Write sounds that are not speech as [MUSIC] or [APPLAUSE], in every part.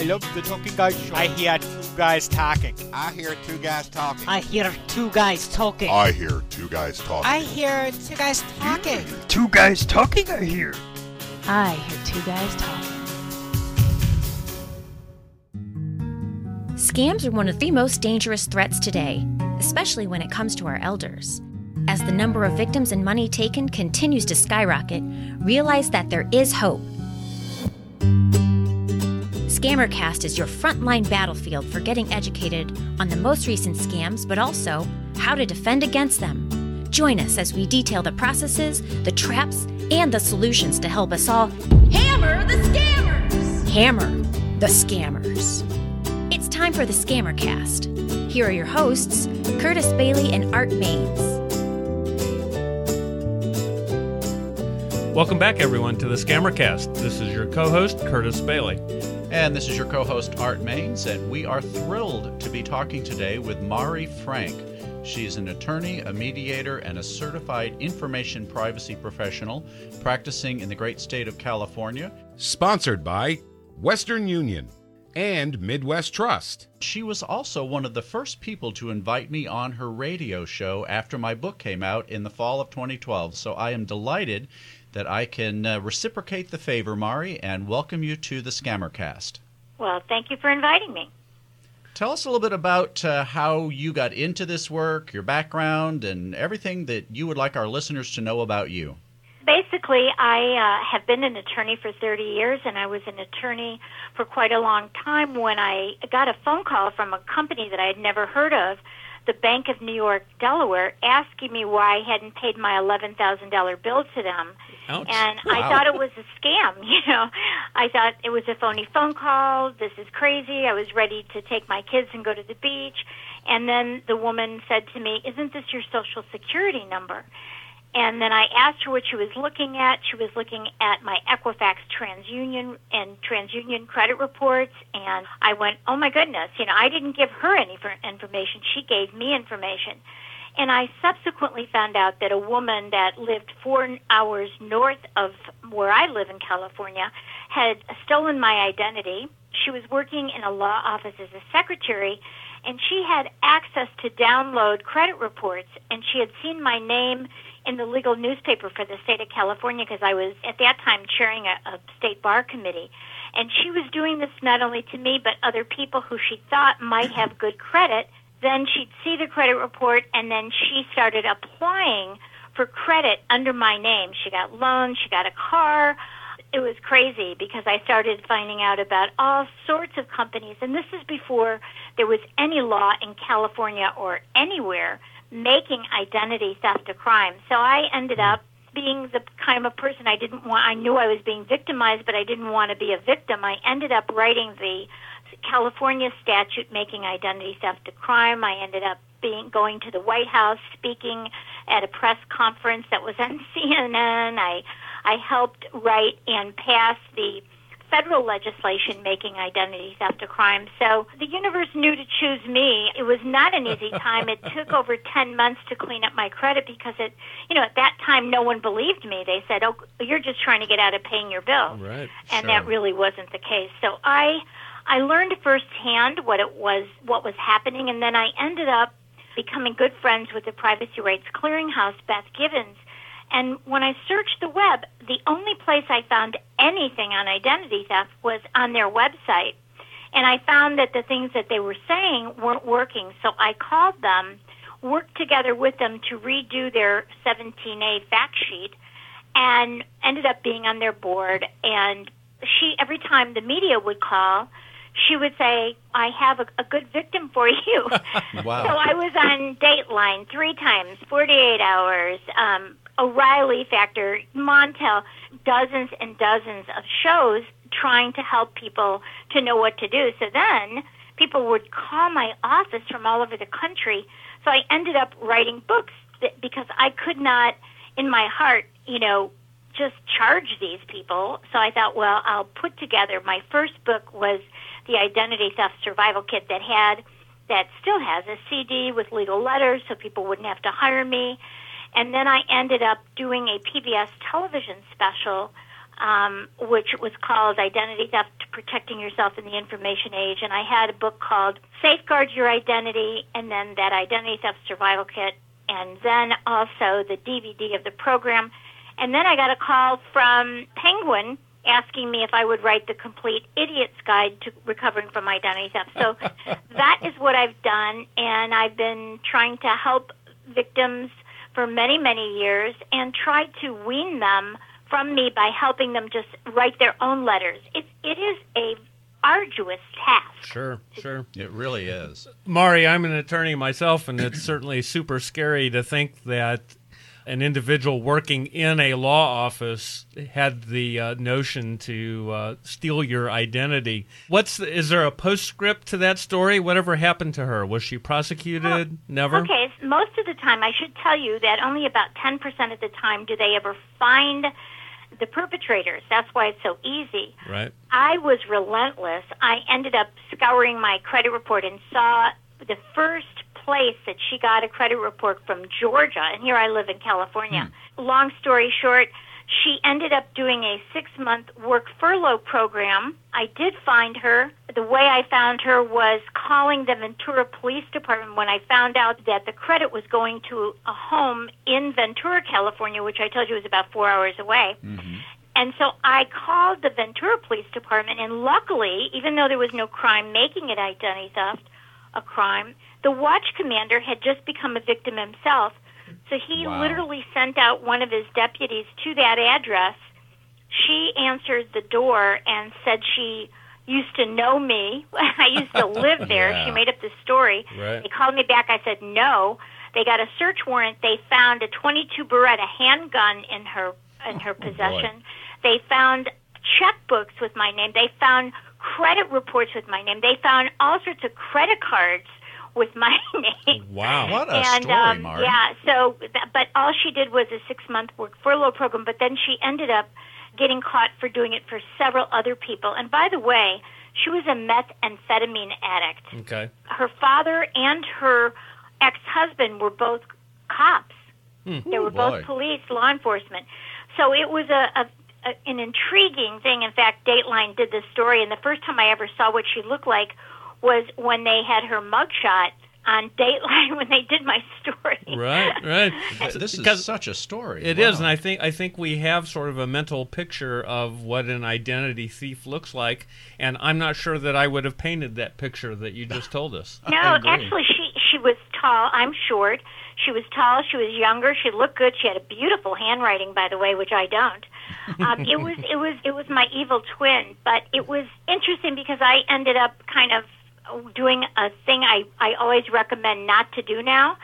I love the Talking Guys show. I hear two guys talking. I hear two guys talking. I hear two guys talking. I hear two guys talking. I hear two guys talking. Two guys talking, I hear. I hear two guys talking. Scams are one of the most dangerous threats today, especially when it comes to our elders. As the number of victims and money taken continues to skyrocket, realize that there is hope. Scammercast is your frontline battlefield for getting educated on the most recent scams, but also how to defend against them. Join us as we detail the processes, the traps, and the solutions to help us all hammer the scammers! Hammer the scammers. It's time for the Scammercast. Here are your hosts, Curtis Bailey and Art Maines. Welcome back, everyone, to the Scammercast. This is your co host, Curtis Bailey. And this is your co host, Art Maines, and we are thrilled to be talking today with Mari Frank. She's an attorney, a mediator, and a certified information privacy professional practicing in the great state of California. Sponsored by Western Union and Midwest Trust. She was also one of the first people to invite me on her radio show after my book came out in the fall of 2012. So I am delighted that I can uh, reciprocate the favor, Mari, and welcome you to the Scammercast. Well, thank you for inviting me. Tell us a little bit about uh, how you got into this work, your background, and everything that you would like our listeners to know about you. Basically, I uh, have been an attorney for 30 years, and I was an attorney for quite a long time when I got a phone call from a company that I had never heard of the Bank of New York, Delaware, asking me why I hadn't paid my eleven thousand dollar bill to them, Ouch. and wow. I thought it was a scam. [LAUGHS] You know, I thought it was a phony phone call. This is crazy. I was ready to take my kids and go to the beach, and then the woman said to me, "Isn't this your social security number?" And then I asked her what she was looking at. She was looking at my Equifax TransUnion and TransUnion credit reports. And I went, oh my goodness, you know, I didn't give her any information. She gave me information. And I subsequently found out that a woman that lived four hours north of where I live in California had stolen my identity. She was working in a law office as a secretary and she had access to download credit reports and she had seen my name in the legal newspaper for the state of California because I was at that time chairing a, a state bar committee. And she was doing this not only to me, but other people who she thought might have good credit. Then she'd see the credit report, and then she started applying for credit under my name. She got loans, she got a car. It was crazy because I started finding out about all sorts of companies, and this is before there was any law in California or anywhere making identity theft a crime. So I ended mm-hmm. up being the kind of person I didn't want. I knew I was being victimized, but I didn't want to be a victim. I ended up writing the California statute making identity theft a crime. I ended up being going to the White House, speaking at a press conference that was on [LAUGHS] CNN. I I helped write and pass the federal legislation making identity theft a crime. So the universe knew to choose me. It was not an easy time. It [LAUGHS] took over 10 months to clean up my credit because it, you know, at that time no one believed me. They said, "Oh, you're just trying to get out of paying your bill." Right. And sure. that really wasn't the case. So I I learned firsthand what it was what was happening and then I ended up becoming good friends with the Privacy Rights Clearinghouse, Beth Givens and when I searched the web, the only place I found anything on identity theft was on their website. And I found that the things that they were saying weren't working. So I called them, worked together with them to redo their 17A fact sheet, and ended up being on their board. And she, every time the media would call, she would say, I have a, a good victim for you. [LAUGHS] [LAUGHS] wow. So I was on Dateline three times, 48 hours, um, O'Reilly Factor, Montel, dozens and dozens of shows trying to help people to know what to do. So then people would call my office from all over the country. So I ended up writing books because I could not, in my heart, you know, just charge these people. So I thought, well, I'll put together. My first book was the Identity Theft Survival Kit that had, that still has a CD with legal letters, so people wouldn't have to hire me. And then I ended up doing a PBS television special um, which was called Identity Theft Protecting Yourself in the Information Age. And I had a book called Safeguard Your Identity, and then that Identity Theft Survival Kit, and then also the DVD of the program. And then I got a call from Penguin asking me if I would write the complete idiot's guide to recovering from identity theft. So [LAUGHS] that is what I've done, and I've been trying to help victims for many, many years and try to wean them from me by helping them just write their own letters. It, it is a arduous task. Sure, sure. It really is. Mari, I'm an attorney myself, and it's certainly super scary to think that an individual working in a law office had the uh, notion to uh, steal your identity. What's the, is there a postscript to that story? Whatever happened to her? Was she prosecuted? Well, Never. Okay, most of the time, I should tell you that only about ten percent of the time do they ever find the perpetrators. That's why it's so easy. Right. I was relentless. I ended up scouring my credit report and saw the first place that she got a credit report from Georgia, and here I live in California. Hmm. Long story short, she ended up doing a six month work furlough program. I did find her. The way I found her was calling the Ventura Police Department when I found out that the credit was going to a home in Ventura, California, which I told you was about four hours away. Mm-hmm. And so I called the Ventura Police Department, and luckily, even though there was no crime making it identity theft a crime, the watch commander had just become a victim himself. So he wow. literally sent out one of his deputies to that address. She answered the door and said she used to know me. [LAUGHS] I used to live there. yeah. She made up this story. Right. They called me back. I said no. They got a search warrant. They found a 22 Beretta handgun in her in her oh, possession. Boy. They found checkbooks with my name. They found credit reports with my name. They found all sorts of credit cards with my [LAUGHS] name. Wow, what a and, story, um, Mark. Yeah, so but all she did was a six month work furlough program, but then she ended up getting caught for doing it for several other people. And by the way, she was a methamphetamine addict. Okay. Her father and her ex husband were both cops. Hmm. They were Ooh, both boy. police, law enforcement. So it was a, a a, an intriguing thing. In fact, Dateline did this story, and the first time I ever saw what she looked like was when they had her mugshot on Dateline [LAUGHS] when they did my story. Right, right. [LAUGHS] this is such a story. It wow. is, and I think I think we have sort of a mental picture of what an identity thief looks like, and I'm not sure that I would have painted that picture that you just told us. [LAUGHS] No, actually, she she was tall. I'm short. She was tall. She was younger. She looked good. She had a beautiful handwriting, by the way, which I don't. Um, it was it was it was my evil twin, but it was interesting because I ended up kind of doing a thing I I always recommend not to do now.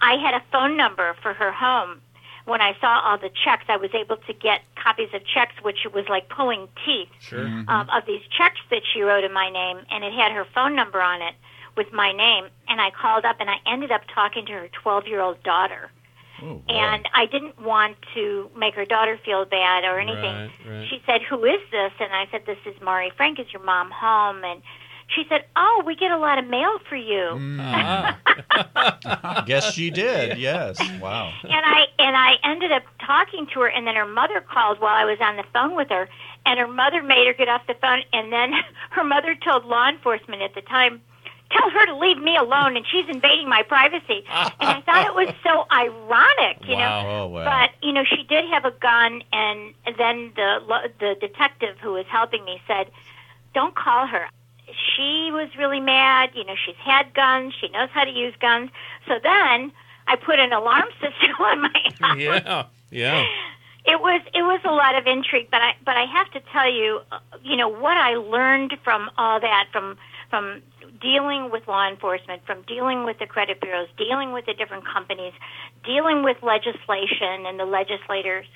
I had a phone number for her home. When I saw all the checks, I was able to get copies of checks, which was like pulling teeth Sure. Mm-hmm. um, of these checks that she wrote in my name, and it had her phone number on it with my name. And I called up, and I ended up talking to her 12 year old daughter. Oh, boy. And I didn't want to make her daughter feel bad or anything. Right, right. She said, "Who is this?" And I said, "This is Mari Frank. Is your mom home?" And she said, "Oh, we get a lot of mail for you." [LAUGHS] Ah. Guess she did. Yes. Wow. and I and I ended up talking to her, and then her mother called while I was on the phone with her, and her mother made her get off the phone, and then [LAUGHS] her mother told law enforcement at the time. Tell her to leave me alone, and she's invading my privacy. and I thought it was [LAUGHS] so ironic, you Wow. know. Oh, wow. But you know, she did have a gun, and then the lo- the detective who was helping me said, "Don't call her." She was really mad. You know, she's had guns. She knows how to use guns. So then I put an alarm [LAUGHS] system on my house. yeah, yeah. It was it was a lot of intrigue, but I but I have to tell you, uh, you know what I learned from all that from from dealing with law enforcement, from dealing with the credit bureaus, dealing with the different companies, dealing with legislation and the legislators,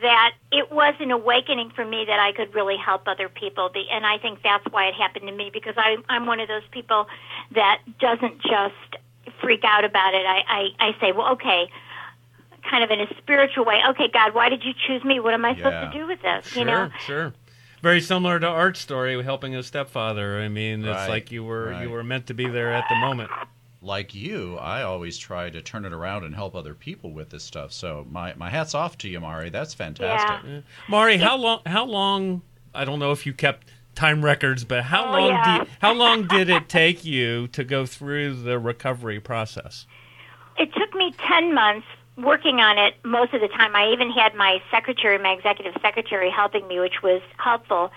that it was an awakening for me that I could really help other people. Be, and I think that's why it happened to me because I, I'm one of those people that doesn't just freak out about it. I, I, I say, well, okay, kind of in a spiritual way. Okay, God, why did you choose me? What am I supposed to do with this? Sure, You know? sure. Very similar to Art's story, helping his stepfather. I mean, it's Right, like you were right. you were meant to be there at the moment. Like you, I always try to turn it around and help other people with this stuff. So my, my hat's off to you, Mari. That's fantastic. Yeah. Mari, how long? How long? I don't know if you kept time records, but how Oh, long? yeah. Do you, how long did it take you to go through the recovery process? It took me 10 months working on it most of the time. I even had my secretary, my executive secretary, helping me, which was helpful.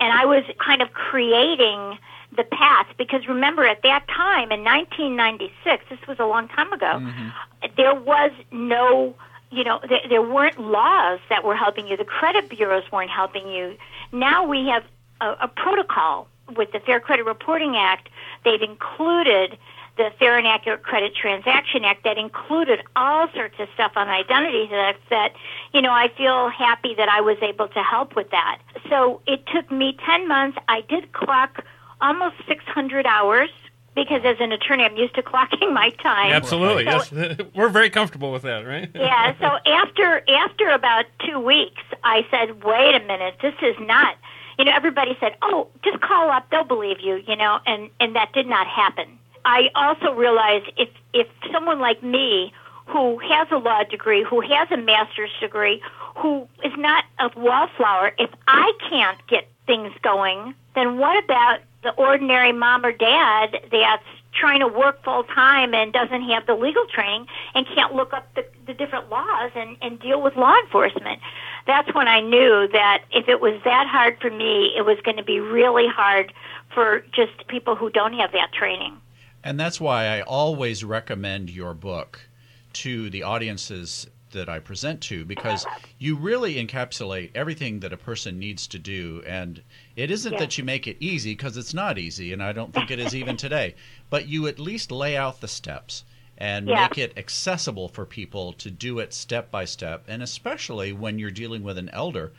And I was kind of creating the path because remember at that time in 1996, this was a long time ago, mm-hmm. there was no, you know, there, there weren't laws that were helping you. The credit bureaus weren't helping you. Now we have a, a protocol with the Fair Credit Reporting Act. They've included the Fair and Accurate Credit Transaction Act that included all sorts of stuff on identity theft that, you know, I feel happy that I was able to help with that. So it took me 10 months. I did clock almost 600 hours because as an attorney, I'm used to [LAUGHS] clocking my time. Absolutely, So- yes. [LAUGHS] We're very comfortable with that, right? yeah. So [LAUGHS] after after about two weeks, I said, "Wait a minute, this is not." You know, everybody said, "Oh, just call up; they'll believe you." You know, and and that did not happen. I also realized if if someone like me, who has a law degree, who has a master's degree, who is not a wallflower, if I can't get things going, then what about the ordinary mom or dad that's trying to work full time and doesn't have the legal training and can't look up the, the different laws and, and deal with law enforcement. That's when I knew that if it was that hard for me, it was going to be really hard for just people who don't have that training. And that's why I always recommend your book to the audiences that I present to because you really encapsulate everything that a person needs to do. And it isn't Yeah. that you make it easy because it's not easy, and I don't think it is even today, [LAUGHS] but you at least lay out the steps and Yeah. make it accessible for people to do it step by step. And especially when you're dealing with an elder.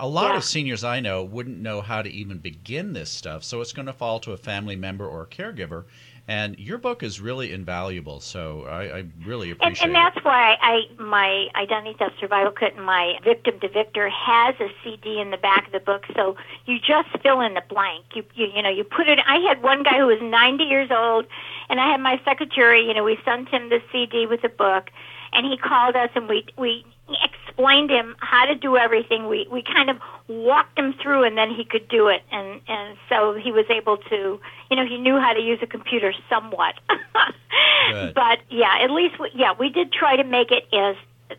A lot Yeah. of seniors I know wouldn't know how to even begin this stuff, so it's going to fall to a family member or a caregiver. And your book is really invaluable, so I, I really And, appreciate and that's why I my identity theft survival kit and my victim to victor has a CD in the back of the book. So you just fill in the blank. You you you know you put it. I had one guy who was 90 years old, and I had my secretary. You know we sent him the CD with the book, and he called us and we we explained him how to do everything. We we kind of walked him through, and then he could do it. And and so he was able to. You know he knew how to use a computer somewhat. [LAUGHS] But yeah, at least we, yeah, we did try to make it as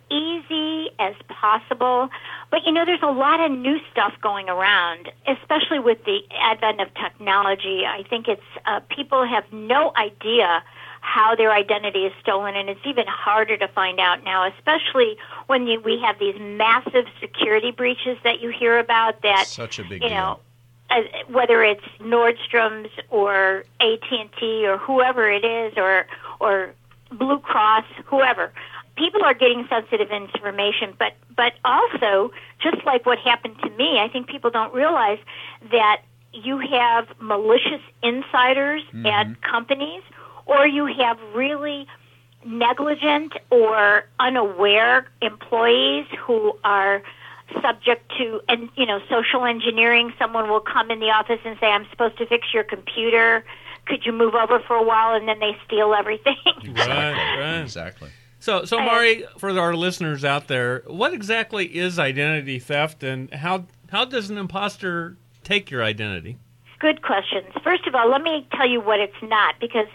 easy as possible. But you know, there's a lot of new stuff going around, especially with the advent of technology. I think it's uh, people have no idea how their identity is stolen, and it's even harder to find out now, especially when you, we have these massive security breaches that you hear about. That Such a big you deal. know, uh, whether it's Nordstrom's or AT and T or whoever it is, or or Blue Cross, whoever. People are getting sensitive information, but but also just like what happened to me, I think people don't realize that you have malicious insiders at companies, or you have really negligent or unaware employees who are subject to and you know social engineering someone will come in the office and say i'm supposed to fix your computer could you move over for a while and then they steal everything [LAUGHS] Right, right. Exactly. So, so Mari, for our listeners out there, what exactly is identity theft, and how how does an imposter take your identity? Good questions. First of all, let me tell you what it's not because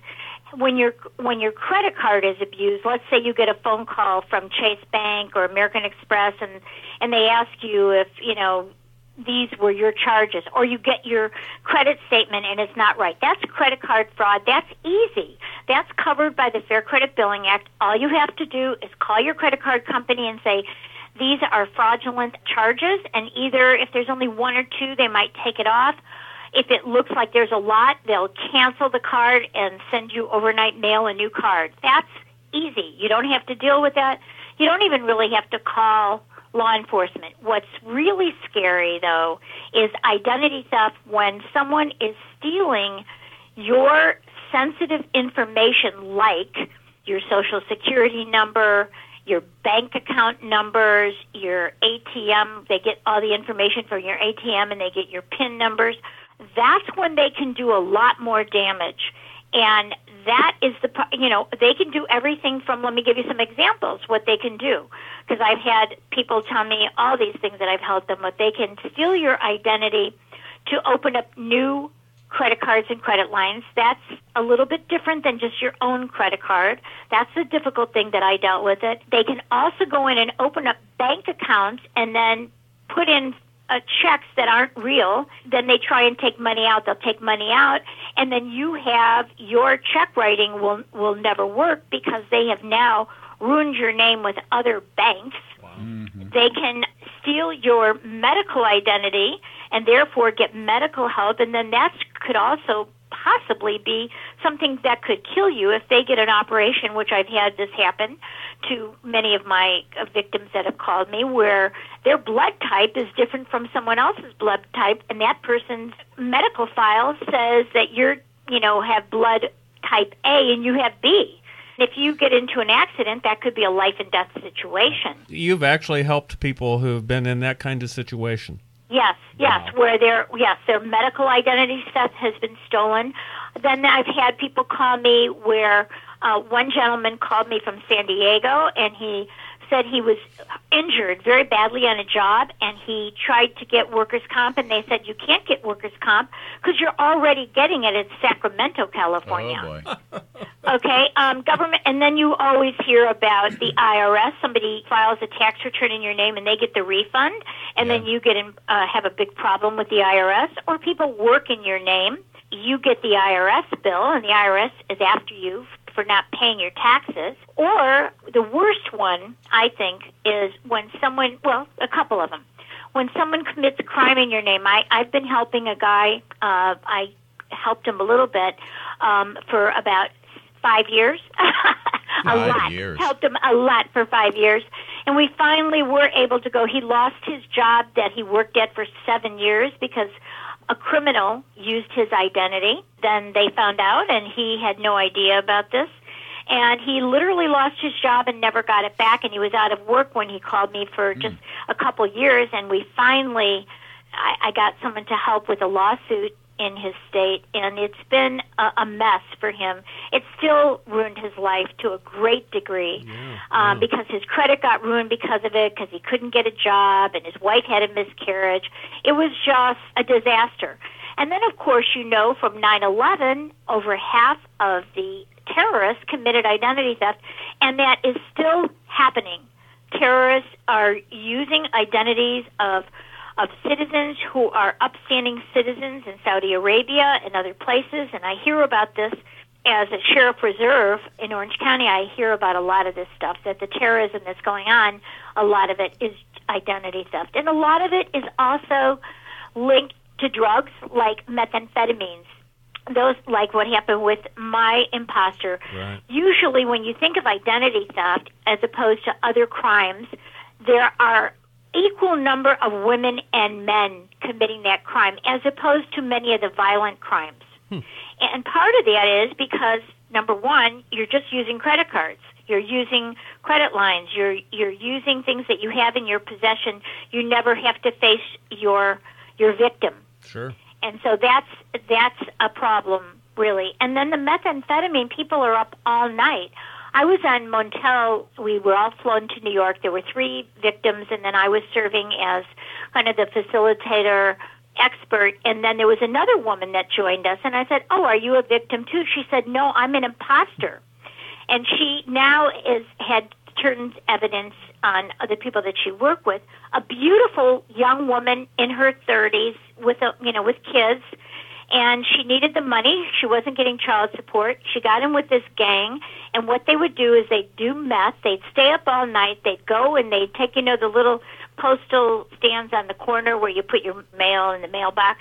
when your when your credit card is abused, let's say you get a phone call from Chase Bank or American Express and and they ask you if, you know, these were your charges or you get your credit statement and it's not right. That's credit card fraud. That's easy. That's covered by the Fair Credit Billing Act. All you have to do is call your credit card company and say these are fraudulent charges and either if there's only one or two they might take it off if it looks like there's a lot, they'll cancel the card and send you overnight mail a new card. That's easy. You don't have to deal with that. You don't even really have to call law enforcement. What's really scary, though, is identity theft when someone is stealing your sensitive information like your social security number, your bank account numbers, your ATM. They get all the information from your ATM and they get your PIN numbers. That's when they can do a lot more damage. And that is the you know they can do everything from let me give you some examples what they can do. Because I've had people tell me all these things that I've helped them with. They can steal your identity to open up new credit cards and credit lines. That's a little bit different than just your own credit card. That's the difficult thing that I dealt with it. They can also go in and open up bank accounts and then put in uh, checks that aren't real, then they try and take money out. They'll take money out, and then you have your check writing will will never work because they have now ruined your name with other banks. Mm-hmm. They can steal your medical identity and therefore get medical help, and then that could also possibly be something that could kill you if they get an operation, which I've had this happen to many of my uh, victims that have called me, where their blood type is different from someone else's blood type, and that person's medical file says that you're, you know, have blood type A and you have B. If you get into an accident, that could be a life and death situation. You've actually helped people who've been in that kind of situation. Yes, yes, where their yes, their medical identity stuff has been stolen. Then I've had people call me where uh, one gentleman called me from San Diego and he said he was injured very badly on a job and he tried to get workers comp and they said you can't get workers comp because you're already getting it in Sacramento, California. Oh boy. [LAUGHS] [LAUGHS] Okay, um, government, and then you always hear about the IRS. Somebody files a tax return in your name, and they get the refund, and then you get in, uh, have a big problem with the IRS. Or people work in your name, you get the IRS bill, and the IRS is after you for not paying your taxes. Or the worst one, I think, is when someone, well, a couple of them. When someone commits a crime in your name, I, I've been helping a guy. Uh, I helped him a little bit um, for about five years. [LAUGHS] a Five lot. years. Helped him a lot for five years. And we finally were able to go. He lost his job that he worked at for seven years because a criminal used his identity. Then they found out, and he had no idea about this. And he literally lost his job and never got it back. And he was out of work when he called me for hmm. just a couple years. And we finally, I, I got someone to help with a lawsuit in his state, and it's been a, a mess for him. It still ruined his life to a great degree um, because his credit got ruined because of it, because he couldn't get a job, and his wife had a miscarriage. It was just a disaster. And then, of course, you know from 9 11, over half of the terrorists committed identity theft, and that is still happening. Terrorists are using identities of of citizens who are upstanding citizens in Saudi Arabia and other places, and I hear about this as a sheriff reserve in Orange County. I hear about a lot of this stuff that the terrorism that's going on, a lot of it is identity theft, and a lot of it is also linked to drugs like methamphetamines. Those like what happened with my imposter. Right. Usually, when you think of identity theft as opposed to other crimes, there are equal number of women and men committing that crime as opposed to many of the violent crimes. Hmm. And part of that is because number one, you're just using credit cards. You're using credit lines. You're you're using things that you have in your possession. You never have to face your your victim. Sure. And so that's that's a problem really. And then the methamphetamine, people are up all night. I was on Montel. We were all flown to New York. There were three victims, and then I was serving as kind of the facilitator expert. And then there was another woman that joined us, and I said, "Oh, are you a victim too?" She said, "No, I'm an imposter." And she now is had turned evidence on other people that she worked with. A beautiful young woman in her 30s with a you know with kids and she needed the money. She wasn't getting child support. She got in with this gang, and what they would do is they'd do meth. They'd stay up all night. They'd go and they'd take, you know, the little postal stands on the corner where you put your mail in the mailbox.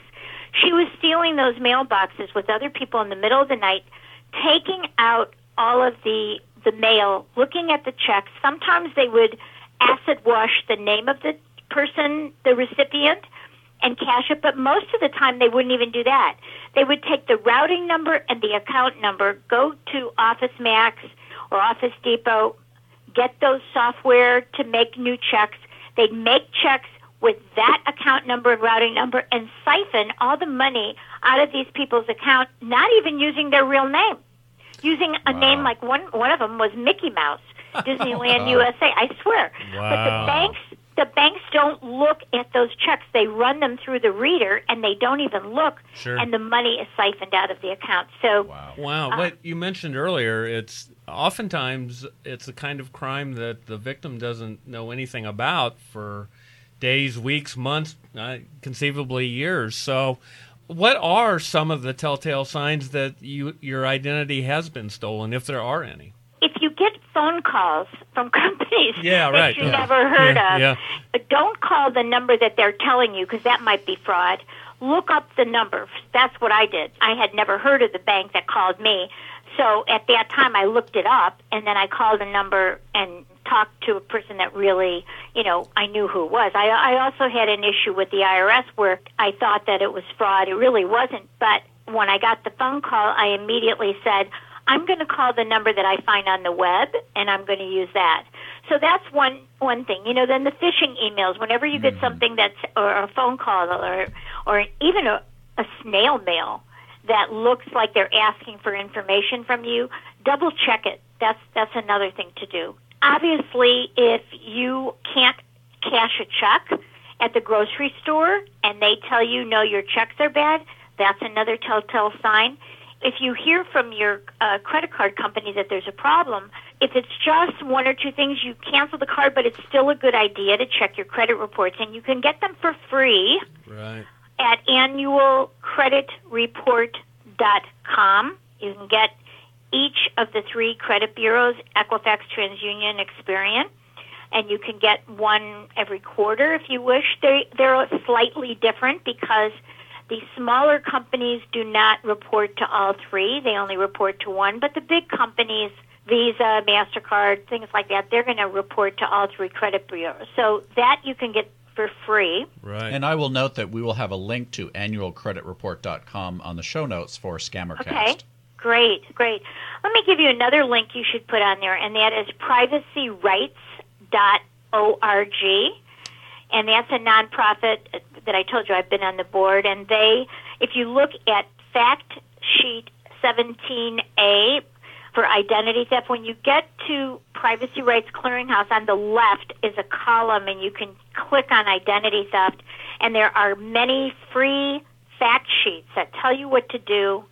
She was stealing those mailboxes with other people in the middle of the night, taking out all of the the mail, looking at the checks. Sometimes they would acid wash the name of the person, the recipient, and cash it, but most of the time they wouldn't even do that. They would take the routing number and the account number, go to Office Max or Office Depot, get those software to make new checks. They'd make checks with that account number and routing number and siphon all the money out of these people's account, not even using their real name. using a Wow. name like one one of them was Mickey Mouse, [LAUGHS] Disneyland Wow. USA. I swear. But the banks the banks don't look at those checks. They run them through the reader and they don't even look Sure. and the money is siphoned out of the account. So Wow, Uh, what you mentioned earlier, it's oftentimes it's a kind of crime that the victim doesn't know anything about for days, weeks, months, uh, conceivably years. So, what are some of the telltale signs that you your identity has been stolen, if there are any? If you get phone calls from [LAUGHS] companies Yeah, that you Yeah. never heard Yeah, of, yeah. don't call the number that they're telling you because that might be fraud. Look up the number. That's what I did. I had never heard of the bank that called me. So at that time, I looked it up and then I called a number and talked to a person that really, you know, I knew who it was. I, I also had an issue with the IRS where I thought that it was fraud. It really wasn't. But when I got the phone call, I immediately said, I'm going to call the number that I find on the web, and I'm going to use that. So that's one one thing. You know, then the phishing emails. Whenever you get hmm. something that's or a phone call or or even a, a snail mail that looks like they're asking for information from you, double check it. That's that's another thing to do. Obviously, if you can't cash a check at the grocery store and they tell you no, your checks are bad, that's another telltale sign if you hear from your uh, credit card company that there's a problem, if it's just one or two things, you cancel the card, but it's still a good idea to check your credit reports, and you can get them for free Right. at annualcreditreport.com. You can get each of the three credit bureaus, Equifax, TransUnion, Experian, and you can get one every quarter if you wish. They they're slightly different because the smaller companies do not report to all three; they only report to one. But the big companies, Visa, Mastercard, things like that, they're going to report to all three credit bureaus. So that you can get for free. Right. And I will note that we will have a link to annualcreditreport.com on the show notes for Scammercast. Okay. Great, great. Let me give you another link you should put on there, and that is privacyrights.org. And that's a nonprofit that I told you I've been on the board. And they, if you look at fact sheet 17A for identity theft, when you get to Privacy Rights Clearinghouse on the left is a column, and you can click on identity theft. And there are many free fact sheets that tell you what to do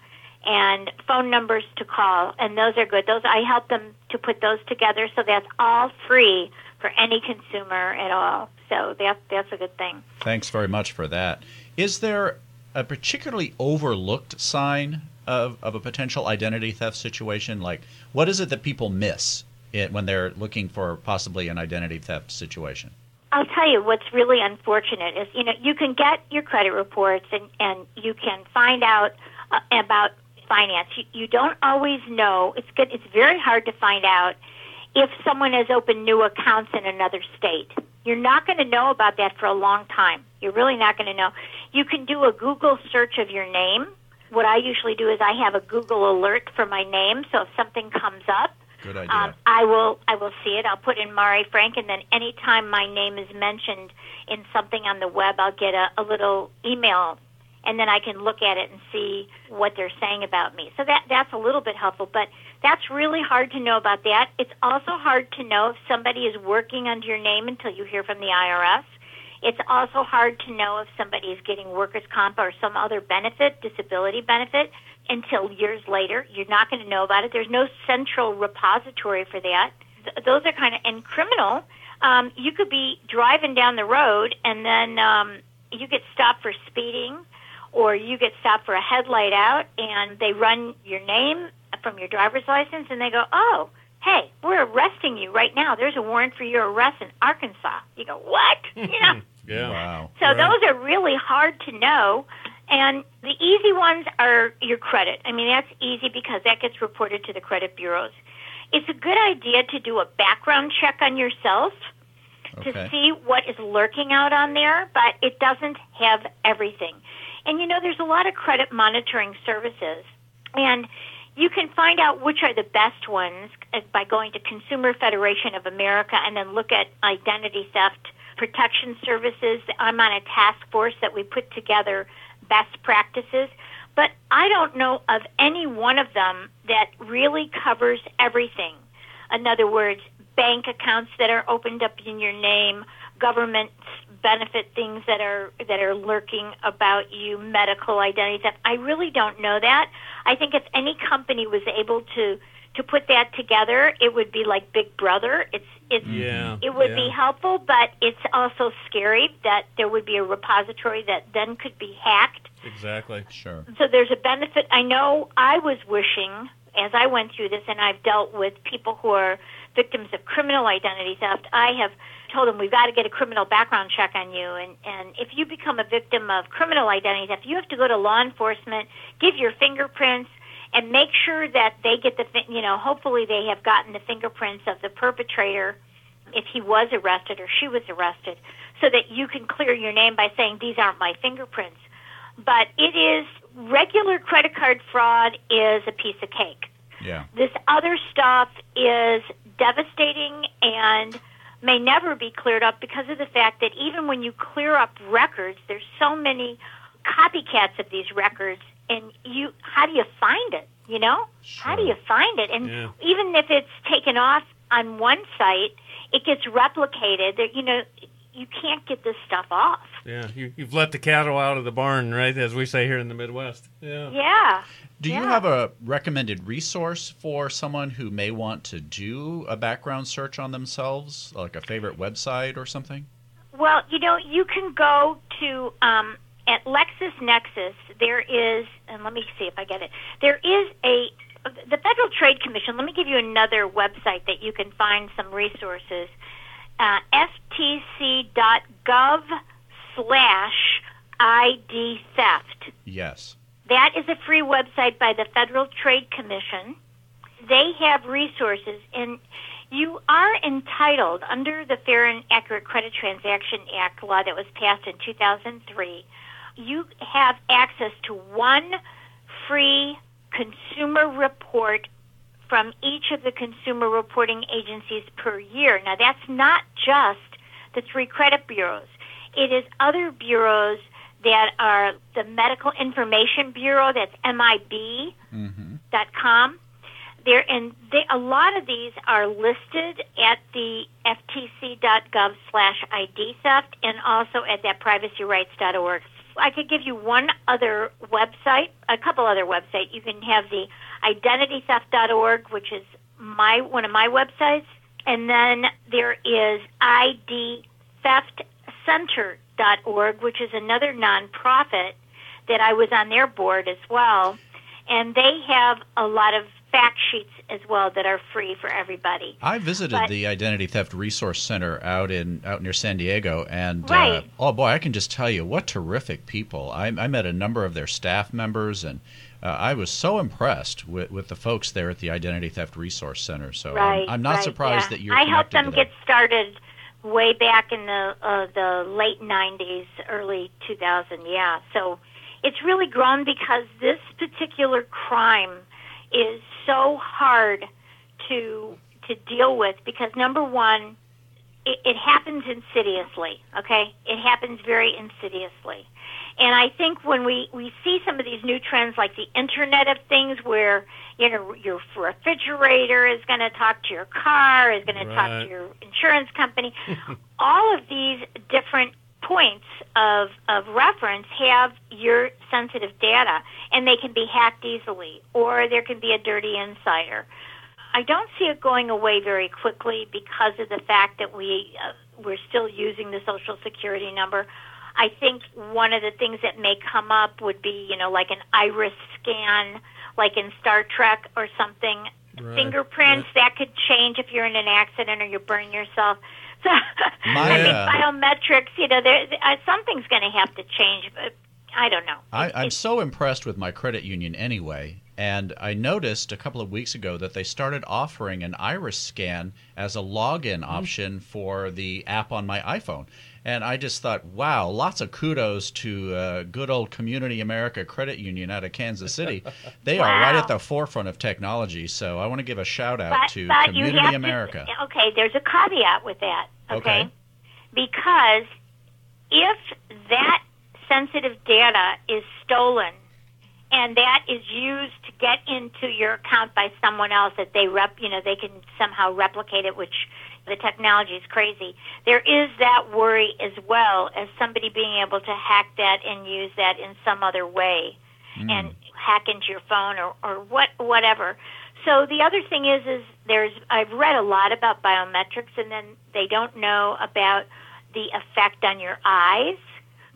and phone numbers to call, and those are good. Those I help them to put those together, so that's all free for any consumer at all. So that's that's a good thing. Thanks very much for that. Is there a particularly overlooked sign of, of a potential identity theft situation? Like, what is it that people miss it when they're looking for possibly an identity theft situation? I'll tell you what's really unfortunate is you know you can get your credit reports and and you can find out uh, about finance. You, you don't always know. It's good. It's very hard to find out if someone has opened new accounts in another state. You're not going to know about that for a long time. You're really not going to know. You can do a Google search of your name. What I usually do is I have a Google alert for my name, so if something comes up, Good idea. um, I will I will see it. I'll put in Mari Frank, and then anytime my name is mentioned in something on the web, I'll get a, a little email, and then I can look at it and see what they're saying about me. So that that's a little bit helpful, but that's really hard to know about that. It's also hard to know if somebody is working under your name until you hear from the IRS. It's also hard to know if somebody is getting workers' comp or some other benefit, disability benefit, until years later. You're not going to know about it. There's no central repository for that. Th- those are kind of, and criminal, um, you could be driving down the road and then um, you get stopped for speeding or you get stopped for a headlight out and they run your name from your driver's license and they go, oh, hey, we're arresting you right now. There's a warrant for your arrest in Arkansas. You go, what? [LAUGHS] You know? Yeah. Wow. So those are really hard to know. And the easy ones are your credit. I mean, that's easy because that gets reported to the credit bureaus. It's a good idea to do a background check on yourself Okay. to see what is lurking out on there, but it doesn't have everything. And you know, there's a lot of credit monitoring services, and you can find out which are the best ones by going to Consumer Federation of America and then look at identity theft protection services. I'm on a task force that we put together best practices. But I don't know of any one of them that really covers everything. In other words, bank accounts that are opened up in your name, government benefit things that are that are lurking about you, medical identity theft. I really don't know that. I think if any company was able to to put that together, it would be like Big Brother. It's it's Yeah, it would yeah. be helpful, but it's also scary that there would be a repository that then could be hacked. Exactly. Sure. So there's a benefit. I know I was wishing as I went through this, and I've dealt with people who are victims of criminal identity theft. I have told them we've got to get a criminal background check on you, and and if you become a victim of criminal identity theft, you have to go to law enforcement, give your fingerprints, and make sure that they get the you know. Hopefully, they have gotten the fingerprints of the perpetrator if he was arrested or she was arrested, so that you can clear your name by saying these aren't my fingerprints. But it is regular credit card fraud is a piece of cake. Yeah. This other stuff is devastating and may never be cleared up because of the fact that even when you clear up records, there's so many copycats of these records, and you how do you find it? You know, how do you find it? And Yeah. even if it's taken off on one site, it gets replicated. There, you know, you can't get this stuff off. Yeah, you, you've let the cattle out of the barn, right? As we say here in the Midwest. Yeah. Yeah. Do you have a recommended resource for someone who may want to do a background search on themselves, like a favorite website or something? Well, you know, you can go to um, at LexisNexis. There is, and let me see if I get it. There is a the Federal Trade Commission. Let me give you another website that you can find some resources. Uh, ftc.gov slash ID theft. Yes. That is a free website by the Federal Trade Commission. They have resources, and you are entitled under the Fair and Accurate Credit Transaction Act law that was passed in 2003. You have access to one free consumer report from each of the consumer reporting agencies per year. Now, that's not just the three credit bureaus. It is other bureaus that are the Medical Information Bureau, that's MIB mm-hmm. dot com. There and they, a lot of these are listed at the ftc.gov slash ID theft and also at that privacyrights.org. I could give you one other website, a couple other websites. You can have the identitytheft.org, which is my one of my websites, and then there is idtheftcenter.org, which is another nonprofit that I was on their board as well, and they have a lot of fact sheets as well that are free for everybody. I visited But- the Identity Theft Resource Center out in out near San Diego, and uh, oh boy, I can just tell you what terrific people. I, I met a number of their staff members, and uh, I was so impressed with, with the folks there at the Identity Theft Resource Center. So I'm- I'm, not right, surprised yeah. that you're I helped them. get started way back in the uh, the late '90s, early 2000. Yeah, so it's really grown because this particular crime is so hard to to deal with because number one, it, it happens insidiously. Okay, it happens very insidiously. And I think when we, we see some of these new trends like the Internet of Things where, you know, your refrigerator is going to talk to your car, is going to talk to your insurance company, [LAUGHS] all of these different points of, of reference have your sensitive data and they can be hacked easily or there can be a dirty insider. I don't see it going away very quickly because of the fact that we uh, we're still using the social security number. I think one of the things that may come up would be, you know, like an iris scan, like in Star Trek or something. Right, Fingerprints that could change if you're in an accident or you burn yourself. [LAUGHS] So My, I think uh, biometrics, you know, there uh, something's going to have to change, but I don't know. I, I'm so impressed with my credit union anyway. And I noticed a couple of weeks ago that they started offering an iris scan as a login option for the app on my iPhone. And I just thought, wow, lots of kudos to uh, good old Community America Credit Union out of Kansas City. [LAUGHS] They are right at the forefront of technology. So I want to give a shout out but, to but Community America. To, okay, there's a caveat with that. Okay? Okay. Because if that sensitive data is stolen and that is used to get into your account by someone else that they rep, you know, they can somehow replicate it, which the technology is crazy. There is that worry as well as somebody being able to hack that and use that in some other way Hmm. and hack into your phone or, or what whatever. So the other thing is is there's I've read a lot about biometrics and then they don't know about the effect on your eyes.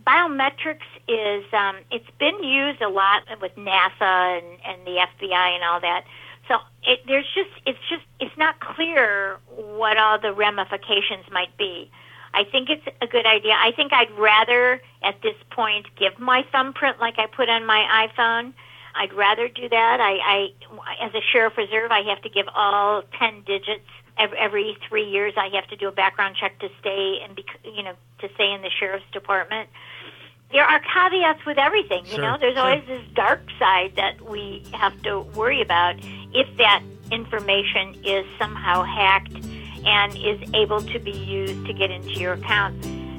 Biometrics is um, it's been used a lot with NASA and, and the FBI and all that. So it, there's just it's just it's not clear what all the ramifications might be. I think it's a good idea. I think I'd rather at this point give my thumbprint like I put on my iPhone. I'd rather do that. I, I as a sheriff reserve, I have to give all ten digits every, three years. I have to do a background check to stay and be, you know to stay in the sheriff's department. There are caveats with everything. You Sure, know, there's sure. always this dark side that we have to worry about if that information is somehow hacked and is able to be used to get into your account.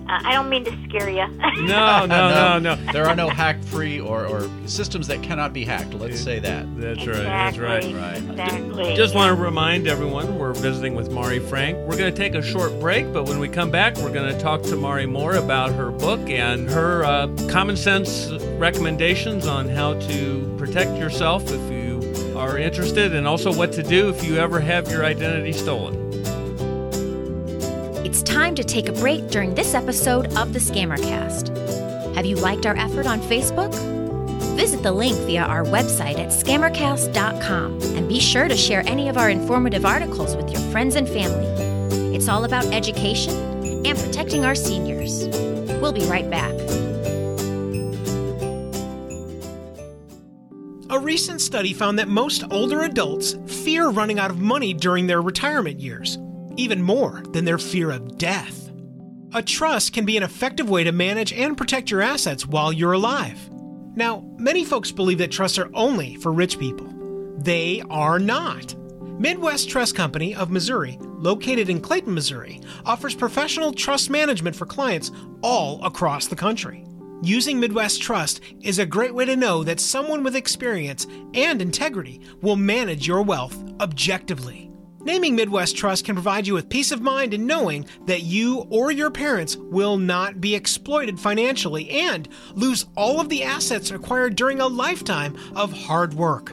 Uh, I don't mean to scare you. [LAUGHS] No, no, no, no. no, There are no hack-free or, or systems that cannot be hacked. Let's say that. That's right. That's right. Exactly, Exactly. Just want to remind everyone we're visiting with Mari Frank. We're going to take a short break, but when we come back, we're going to talk to Mari more about her book and her uh, common sense recommendations on how to protect yourself if you are interested, and also what to do if you ever have your identity stolen. It's time to take a break during this episode of the Scammercast. Have you liked our effort on Facebook? Visit the link via our website at scammercast.com and be sure to share any of our informative articles with your friends and family. It's all about education and protecting our seniors. We'll be right back. A recent study found that most older adults fear running out of money during their retirement years, even more than their fear of death. A trust can be an effective way to manage and protect your assets while you're alive. Now, many folks believe that trusts are only for rich people. They are not. Midwest Trust Company of Missouri, located in Clayton, Missouri, offers professional trust management for clients all across the country. Using Midwest Trust is a great way to know that someone with experience and integrity will manage your wealth objectively. Naming Midwest Trust can provide you with peace of mind in knowing that you or your parents will not be exploited financially and lose all of the assets acquired during a lifetime of hard work.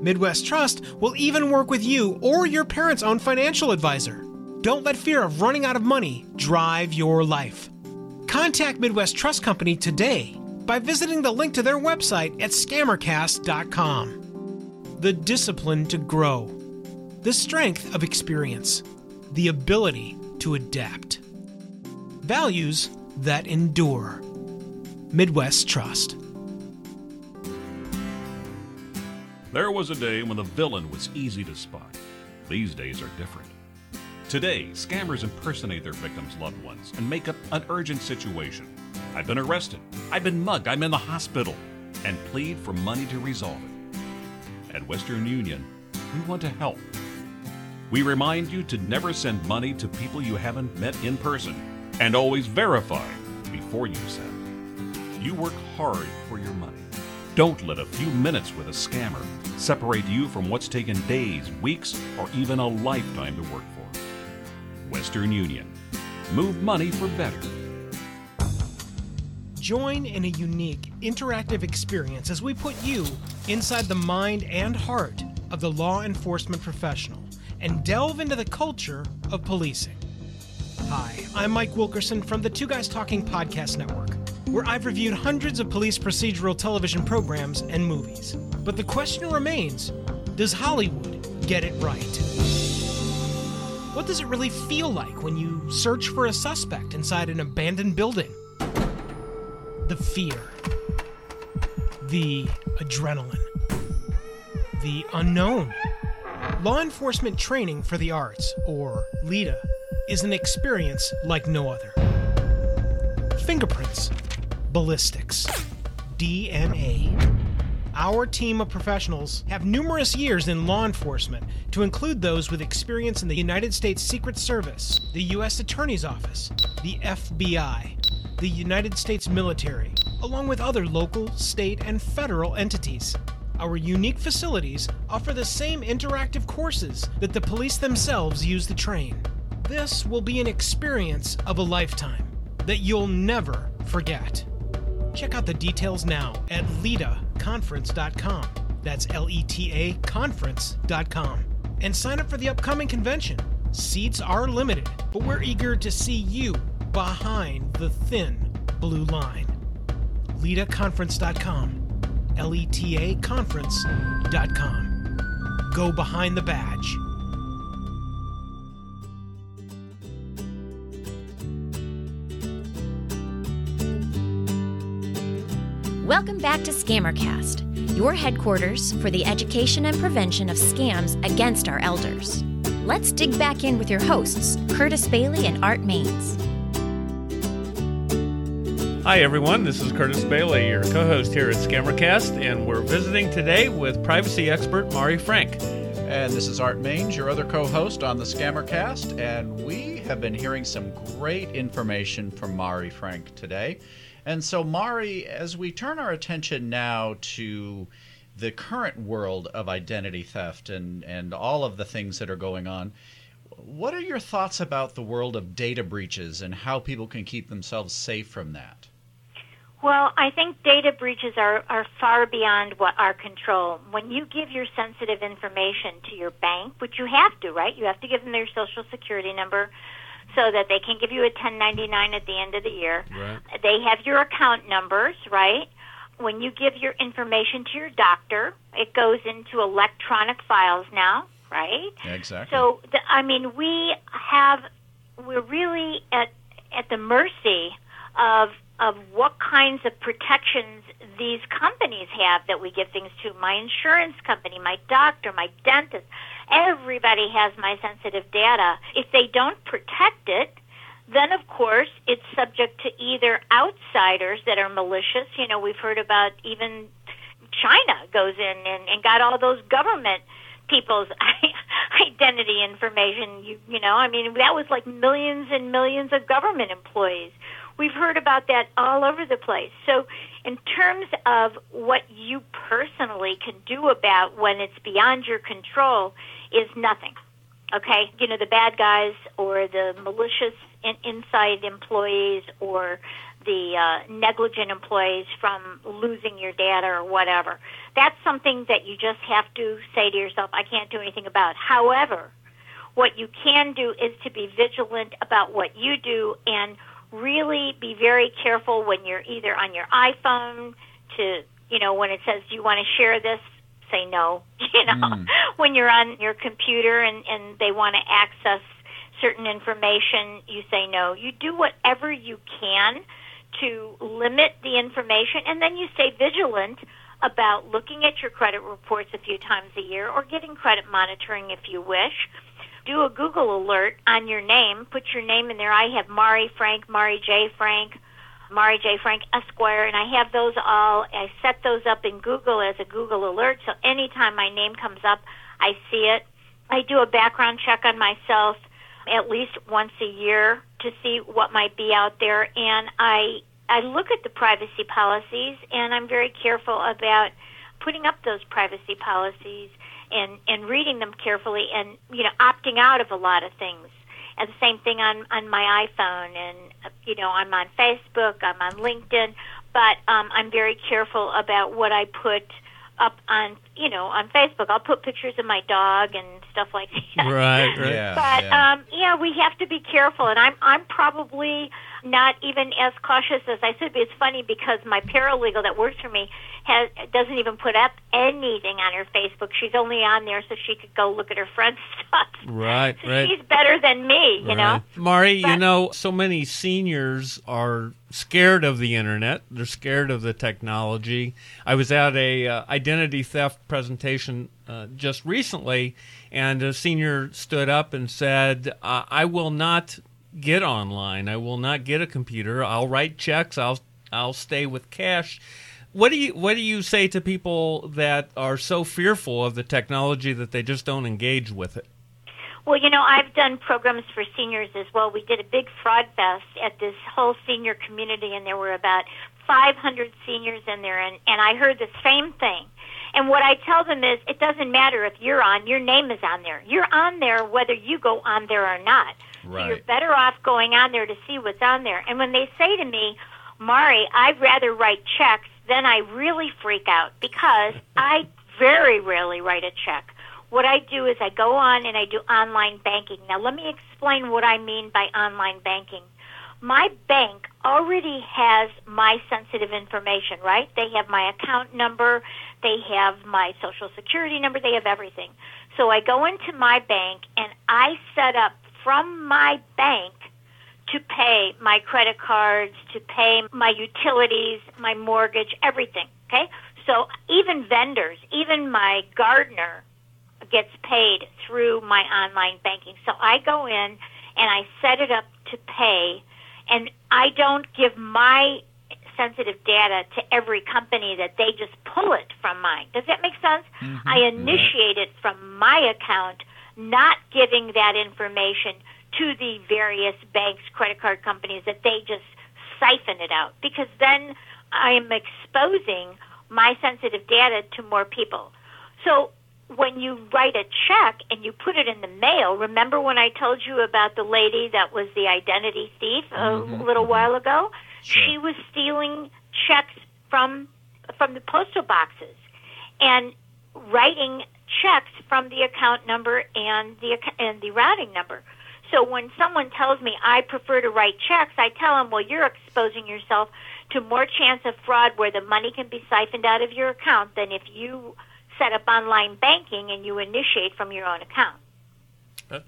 Midwest Trust will even work with you or your parents' own financial advisor. Don't let fear of running out of money drive your life. Contact Midwest Trust Company today by visiting the link to their website at scammercast.com. The discipline to grow, the strength of experience, the ability to adapt. Values that endure. Midwest Trust. There was a day when the villain was easy to spot. These days are different. Today, scammers impersonate their victims' loved ones and make up an urgent situation. I've been arrested. I've been mugged. I'm in the hospital. And plead for money to resolve it. At Western Union, we want to help. We remind you to never send money to people you haven't met in person and always verify before you send. You work hard for your money. Don't let a few minutes with a scammer separate you from what's taken days, weeks, or even a lifetime to work for. Western Union. Move money for better. Join in a unique, interactive experience as we put you inside the mind and heart of the law enforcement professional and delve into the culture of policing. Hi, I'm Mike Wilkerson from the Two Guys Talking Podcast Network, where I've reviewed hundreds of police procedural television programs and movies. But the question remains does Hollywood get it right? What does it really feel like when you search for a suspect inside an abandoned building? The fear, the adrenaline, the unknown. Law enforcement training for the arts, or LETA, is an experience like no other. Fingerprints, ballistics, DNA. Our team of professionals have numerous years in law enforcement, to include those with experience in the United States Secret Service, the U.S. Attorney's Office, the FBI, the United States military, along with other local, state, and federal entities. Our unique facilities offer the same interactive courses that the police themselves use to train. This will be an experience of a lifetime that you'll never forget. Check out the details now at letaconference.com. That's L E T A conference.com. And sign up for the upcoming convention. Seats are limited, but we're eager to see you behind the thin blue line. letaconference.com. L E T A conference.com. Go behind the badge. Welcome back to Scammercast, your headquarters for the education and prevention of scams against our elders. Let's dig back in with your hosts, Curtis Bailey and Art Maines. Hi, everyone. This is Curtis Bailey, your co host here at Scammercast, and we're visiting today with privacy expert Mari Frank. And this is Art Maines, your other co host on the Scammercast, and we have been hearing some great information from Mari Frank today. And so, Mari, as we turn our attention now to the current world of identity theft and, and all of the things that are going on, what are your thoughts about the world of data breaches and how people can keep themselves safe from that? Well, I think data breaches are, are far beyond what our control. When you give your sensitive information to your bank, which you have to, right? You have to give them their social security number so that they can give you a 1099 at the end of the year. Right. They have your account numbers, right? When you give your information to your doctor, it goes into electronic files now, right? Yeah, exactly. So, the, I mean, we have, we're really at, at the mercy of of what kinds of protections these companies have that we give things to. My insurance company, my doctor, my dentist, everybody has my sensitive data. If they don't protect it, then of course it's subject to either outsiders that are malicious. You know, we've heard about even China goes in and, and got all those government people's [LAUGHS] identity information. You, you know, I mean, that was like millions and millions of government employees. We've heard about that all over the place. So, in terms of what you personally can do about when it's beyond your control, is nothing. Okay, you know the bad guys or the malicious in- inside employees or the uh, negligent employees from losing your data or whatever. That's something that you just have to say to yourself, I can't do anything about. However, what you can do is to be vigilant about what you do and really be very careful when you're either on your iPhone to, you know, when it says, do you want to share this? Say no. [LAUGHS] You know, mm. when you're on your computer and, and they want to access certain information, you say no. You do whatever you can to limit the information and then you stay vigilant about looking at your credit reports a few times a year or getting credit monitoring if you wish do a Google alert on your name. Put your name in there. I have Mari Frank, Mari J. Frank, Mari J. Frank Esquire, and I have those all. I set those up in Google as a Google alert, so anytime my name comes up, I see it. I do a background check on myself at least once a year to see what might be out there, and I I look at the privacy policies, and I'm very careful about putting up those privacy policies and and reading them carefully and you know opting out of a lot of things. And the same thing on on my iphone and you know i'm on facebook i'm on linkedin but um i'm very careful about what i put up on you know on facebook. I'll put pictures of my dog and stuff like that. Right right. Yeah, but yeah. um yeah we have to be careful and i'm i'm probably not even as cautious as I should be. It's funny because my paralegal that works for me has doesn't even put up anything on her Facebook. She's only on there so she could go look at her friends' [LAUGHS] stuff. Right, so right. She's better than me, you right. know. Mari, But- you know, so many seniors are scared of the internet. They're scared of the technology. I was at a uh, identity theft presentation uh, just recently, and a senior stood up and said, uh, "I will not get online. I will not get a computer. I'll write checks. I'll I'll stay with cash." What do you what do you say to people that are so fearful of the technology that they just don't engage with it? Well, you know, I've done programs for seniors as well. We did a big fraud fest at this whole senior community, and there were about 500 seniors in there, and, and I heard the same thing. And what I tell them is, it doesn't matter if you're on, your name is on there. You're on there whether you go on there or not. Right. So you're better off going on there to see what's on there. And when they say to me, Mari, I'd rather write checks, then I really freak out because [LAUGHS] I very rarely write a check. What I do is I go on and I do online banking. Now, let me explain what I mean by online banking. My bank already has my sensitive information, right? They have my account number, they have my social security number, they have everything. So I go into my bank and I set up from my bank to pay my credit cards, to pay my utilities, my mortgage, everything. Okay? So even vendors, even my gardener gets paid through my online banking. So I go in and I set it up to pay and I don't give my sensitive data to every company that they just pull it from mine. Does that make sense? Mm-hmm. I initiate it from my account, not giving that information to the various banks, credit card companies that they just siphon it out because then I am exposing my sensitive data to more people. So when you write a check and you put it in the mail, remember when I told you about the lady that was the identity thief a Mhm. little while ago? Sure. She was stealing checks from from the postal boxes and writing checks from the account number and the and the routing number. So when someone tells me I prefer to write checks, I tell them, well, you're exposing yourself to more chance of fraud where the money can be siphoned out of your account than if you set up online banking and you initiate from your own account.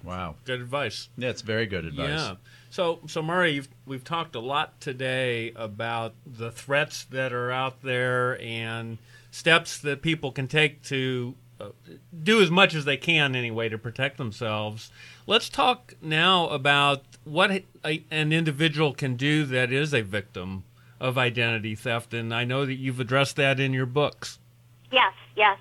Wow. Good advice. That's very good advice. Yeah. So, so Mari, you've, we've talked a lot today about the threats that are out there and steps that people can take to uh, do as much as they can anyway to protect themselves. Let's talk now about what a, an individual can do that is a victim of identity theft, and I know that you've addressed that in your books. Yes, yes.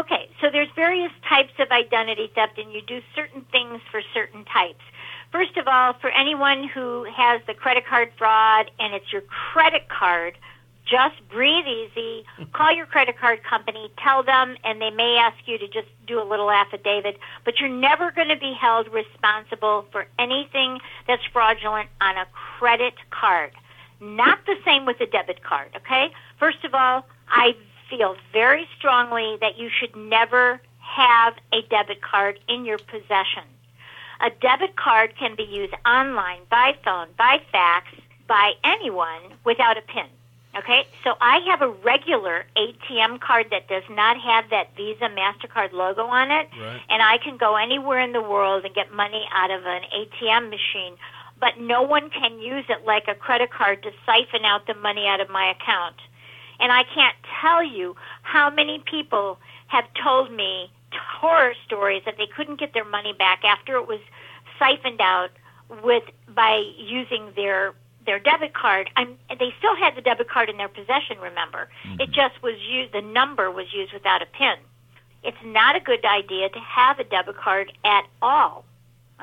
Okay, so there's various types of identity theft, and you do certain things for certain types. First of all, for anyone who has the credit card fraud and it's your credit card, just breathe easy. Call your credit card company, tell them, and they may ask you to just do a little affidavit, but you're never going to be held responsible for anything that's fraudulent on a credit card. Not the same with a debit card, okay? First of all, I feel very strongly that you should never have a debit card in your possession. A debit card can be used online, by phone, by fax, by anyone without a PIN. Okay, so I have a regular ATM card that does not have that Visa MasterCard logo on it, Right. and I can go anywhere in the world and get money out of an ATM machine, but no one can use it like a credit card to siphon out the money out of my account. And I can't tell you how many people have told me horror stories that they couldn't get their money back after it was siphoned out with by using their their debit card. I'm, they still had the debit card in their possession. Remember, mm-hmm. it just was used. The number was used without a pin. It's not a good idea to have a debit card at all.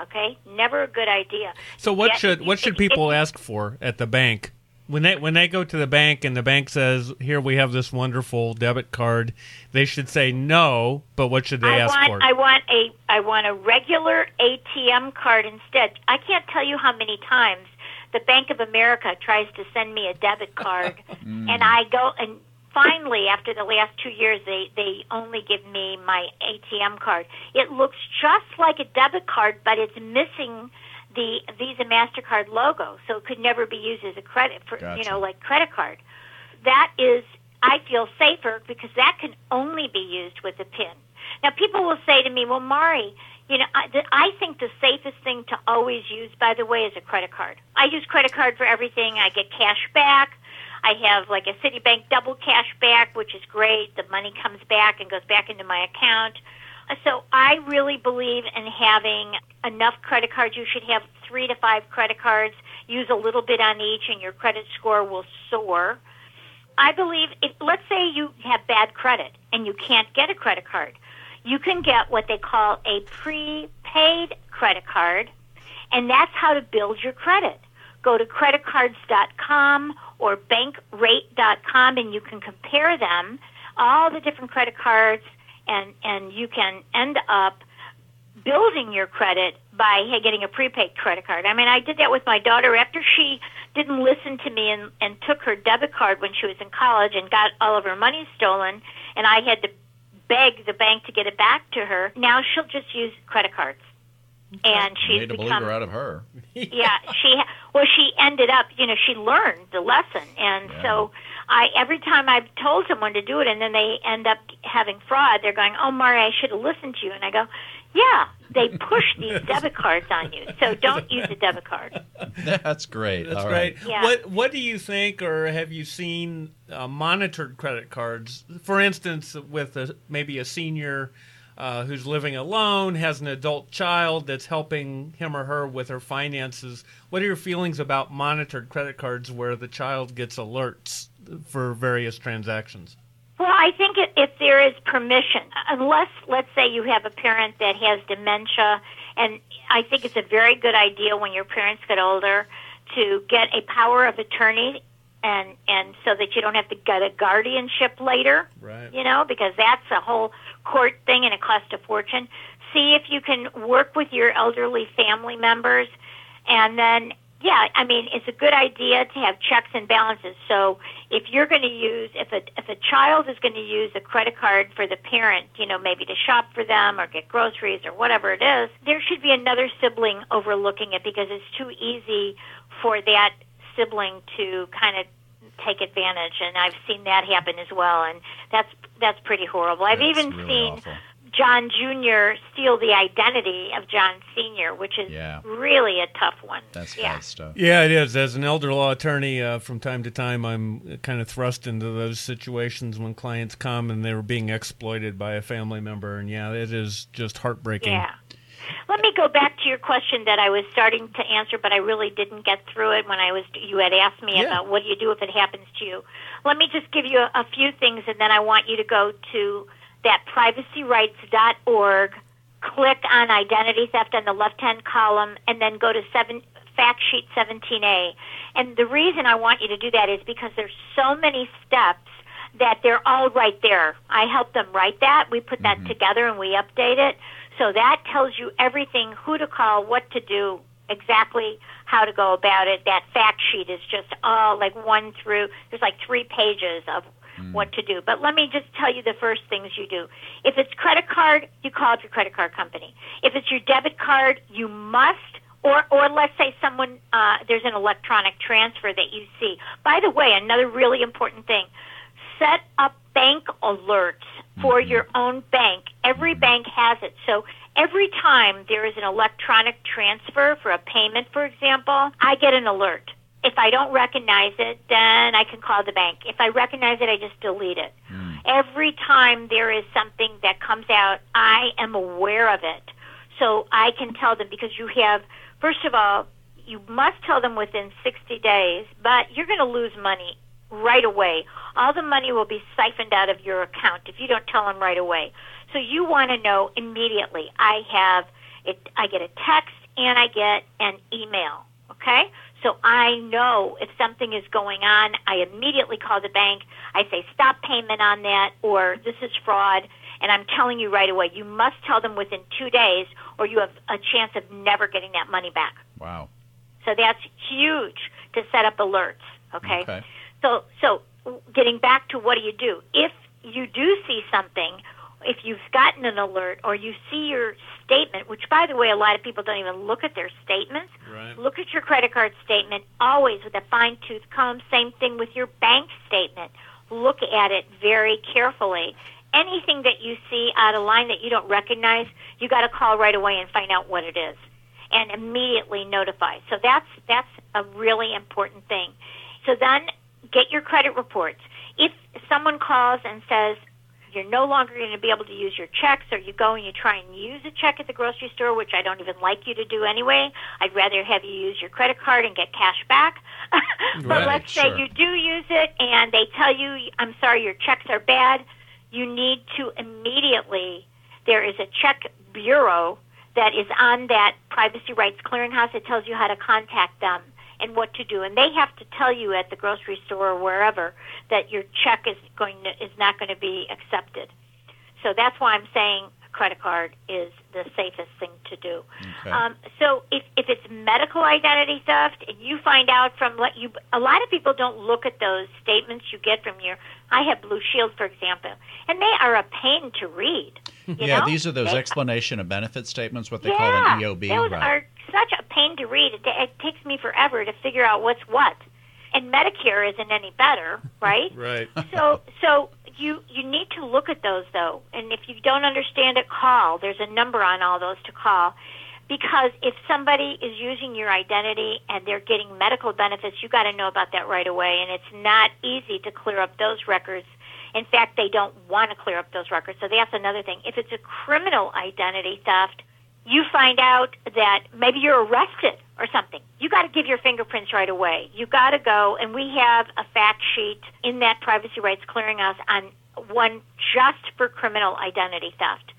Okay, never a good idea. So what Yet- should what should people ask for at the bank when they when they go to the bank and the bank says, "Here we have this wonderful debit card," they should say no. But what should they I ask want for? I want a I want a regular ATM card instead. I can't tell you how many times the Bank of America tries to send me a debit card [LAUGHS] mm. and I go and finally after the last 2 years they they only give me my ATM card. It looks just like a debit card but it's missing the Visa Mastercard logo, so it could never be used as a credit for you know like credit card. That is I feel safer because that can only be used with a PIN. Now, people will say to me, "Well, Mari, you know, I, the, I think the safest thing to always use, by the way, is a credit card. I use credit card for everything. I get cash back. I have like a Citibank double cash back, which is great. The money comes back and goes back into my account. Uh, So I really believe in having enough credit cards. You should have three to five credit cards. Use a little bit on each, and your credit score will soar. I believe if let's say you have bad credit and you can't get a credit card, you can get what they call a prepaid credit card, and that's how to build your credit. go to creditcards.com or bankrate.com and you can compare them, all the different credit cards, and, and you can end up building your credit by getting a prepaid credit card. I mean, I did that with my daughter after she didn't listen to me and, and took her debit card when she was in college and got all of her money stolen, and I had to beg the bank to get it back to her. Now she'll just use credit cards. And she's Made a believer out of her. [LAUGHS] yeah, she well, she ended up, you know, she learned the lesson, and Yeah. so I every time I've told someone to do it, and then they end up having fraud, they're going, "Oh, Mari, I should have listened to you," and I go, "Yeah, they push these debit cards on you, so don't use a debit card." That's great. That's All great. right. Yeah. What What do you think, or have you seen uh, monitored credit cards? For instance, with a, maybe a senior uh, who's living alone, has an adult child that's helping him or her with her finances. What are your feelings about monitored credit cards, where the child gets alerts for various transactions? Well, I think if, if there is permission, unless, let's say, you have a parent that has dementia, and I think it's a very good idea when your parents get older to get a power of attorney, and and so that you don't have to get a guardianship later. Right. You know, because that's a whole court thing and it costs a fortune. See if you can work with your elderly family members, and then yeah, I mean, it's a good idea to have checks and balances. So if you're going to use, if a if a child is going to use a credit card for the parent, you know, maybe to shop for them or get groceries or whatever it is, there should be another sibling overlooking it because it's too easy for that sibling to kind of take advantage. And I've seen that happen as well, and that's that's pretty horrible. I've That's even really seen. awful. John Jr. steal the identity of John Sr., which is Yeah. really a tough one. That's yeah. bad stuff. Yeah, it is. As an elder law attorney, uh, from time to time, I'm kind of thrust into those situations when clients come and they're being exploited by a family member, and yeah, it is just heartbreaking. Yeah. Let me go back to your question that I was starting to answer, but I really didn't get through it when I was. You had asked me Yeah. about what do you do if it happens to you. Let me just give you a, a few things, and then I want you to go to that privacyrights.org, click on identity theft on the left-hand column, and then go to seven fact sheet 17A. And the reason I want you to do that is because there's so many steps that they're all right there. I help them write that. We put that mm-hmm. together and we update it. So that tells you everything, who to call, what to do, exactly how to go about it. That fact sheet is just all like one through, there's like three pages of Mm. what to do. But let me just tell you the first things you do. If it's credit card, you call up your credit card company. If it's your debit card, you must or or let's say someone uh, there's an electronic transfer that you see. By the way, another really important thing: set up bank alerts for mm-hmm. your own bank. Every mm-hmm. bank has it, so every time there is an electronic transfer for a payment, for example, I get an alert. If I don't recognize it, then I can call the bank. If I recognize it, I just delete it. Hmm. Every time there is something that comes out, I am aware of it. So I can tell them because you have, first of all, you must tell them within 60 days, but you're going to lose money right away. All the money will be siphoned out of your account if you don't tell them right away. So you want to know immediately. I have it. I get a text and I get an email. Okay, so I know if something is going on. I immediately call the bank. I say stop payment on that, or this is fraud. And I'm telling you right away. You must tell them within two days, or you have a chance of never getting that money back. Wow. So that's huge to set up alerts. Okay. Okay. So so getting back to what do you do if you do see something, if you've gotten an alert or you see your statement, which by the way a lot of people don't even look at their statements. Right. Look at your credit card statement always with a fine tooth comb. Same thing with your bank statement. Look at it very carefully. Anything that you see out of line that you don't recognize, you got to call right away and find out what it is, and immediately notify. So that's that's a really important thing. So then get your credit reports. If someone calls and says you're no longer going to be able to use your checks, or you go and you try and use a check at the grocery store, which I don't even like you to do anyway. I'd rather have you use your credit card and get cash back. [LAUGHS] but Right, let's sure. say you do use it and they tell you, I'm sorry, your checks are bad. You need to immediately, there is a check bureau that is on that privacy rights clearinghouse that tells you how to contact them and what to do. And they have to tell you at the grocery store or wherever that your check is going to, is not going to be accepted. So that's why I'm saying a credit card is the safest thing to do. Okay. Um, so if if it's medical identity theft and you find out from let you a lot of people don't look at those statements you get from your I have Blue Shield for example, and they are a pain to read. You yeah, know? these are those They- explanation of benefit statements, what they yeah, call an EOB, Those right? are such a pain to read. It, it takes me forever to figure out what's what. And Medicare isn't any better, [LAUGHS] right? Right. so so you you need to look at those though. And if you don't understand it, call. There's a number on all those to call. Because if somebody is using your identity and they're getting medical benefits, you got to know about that right away. And it's not easy to clear up those records. In fact, they don't want to clear up those records. So that's another thing. If it's a criminal identity theft, you find out that maybe you're arrested or something. You got to give your fingerprints right away. You got to go, and we have a fact sheet in that Privacy Rights Clearinghouse on one just for criminal identity theft.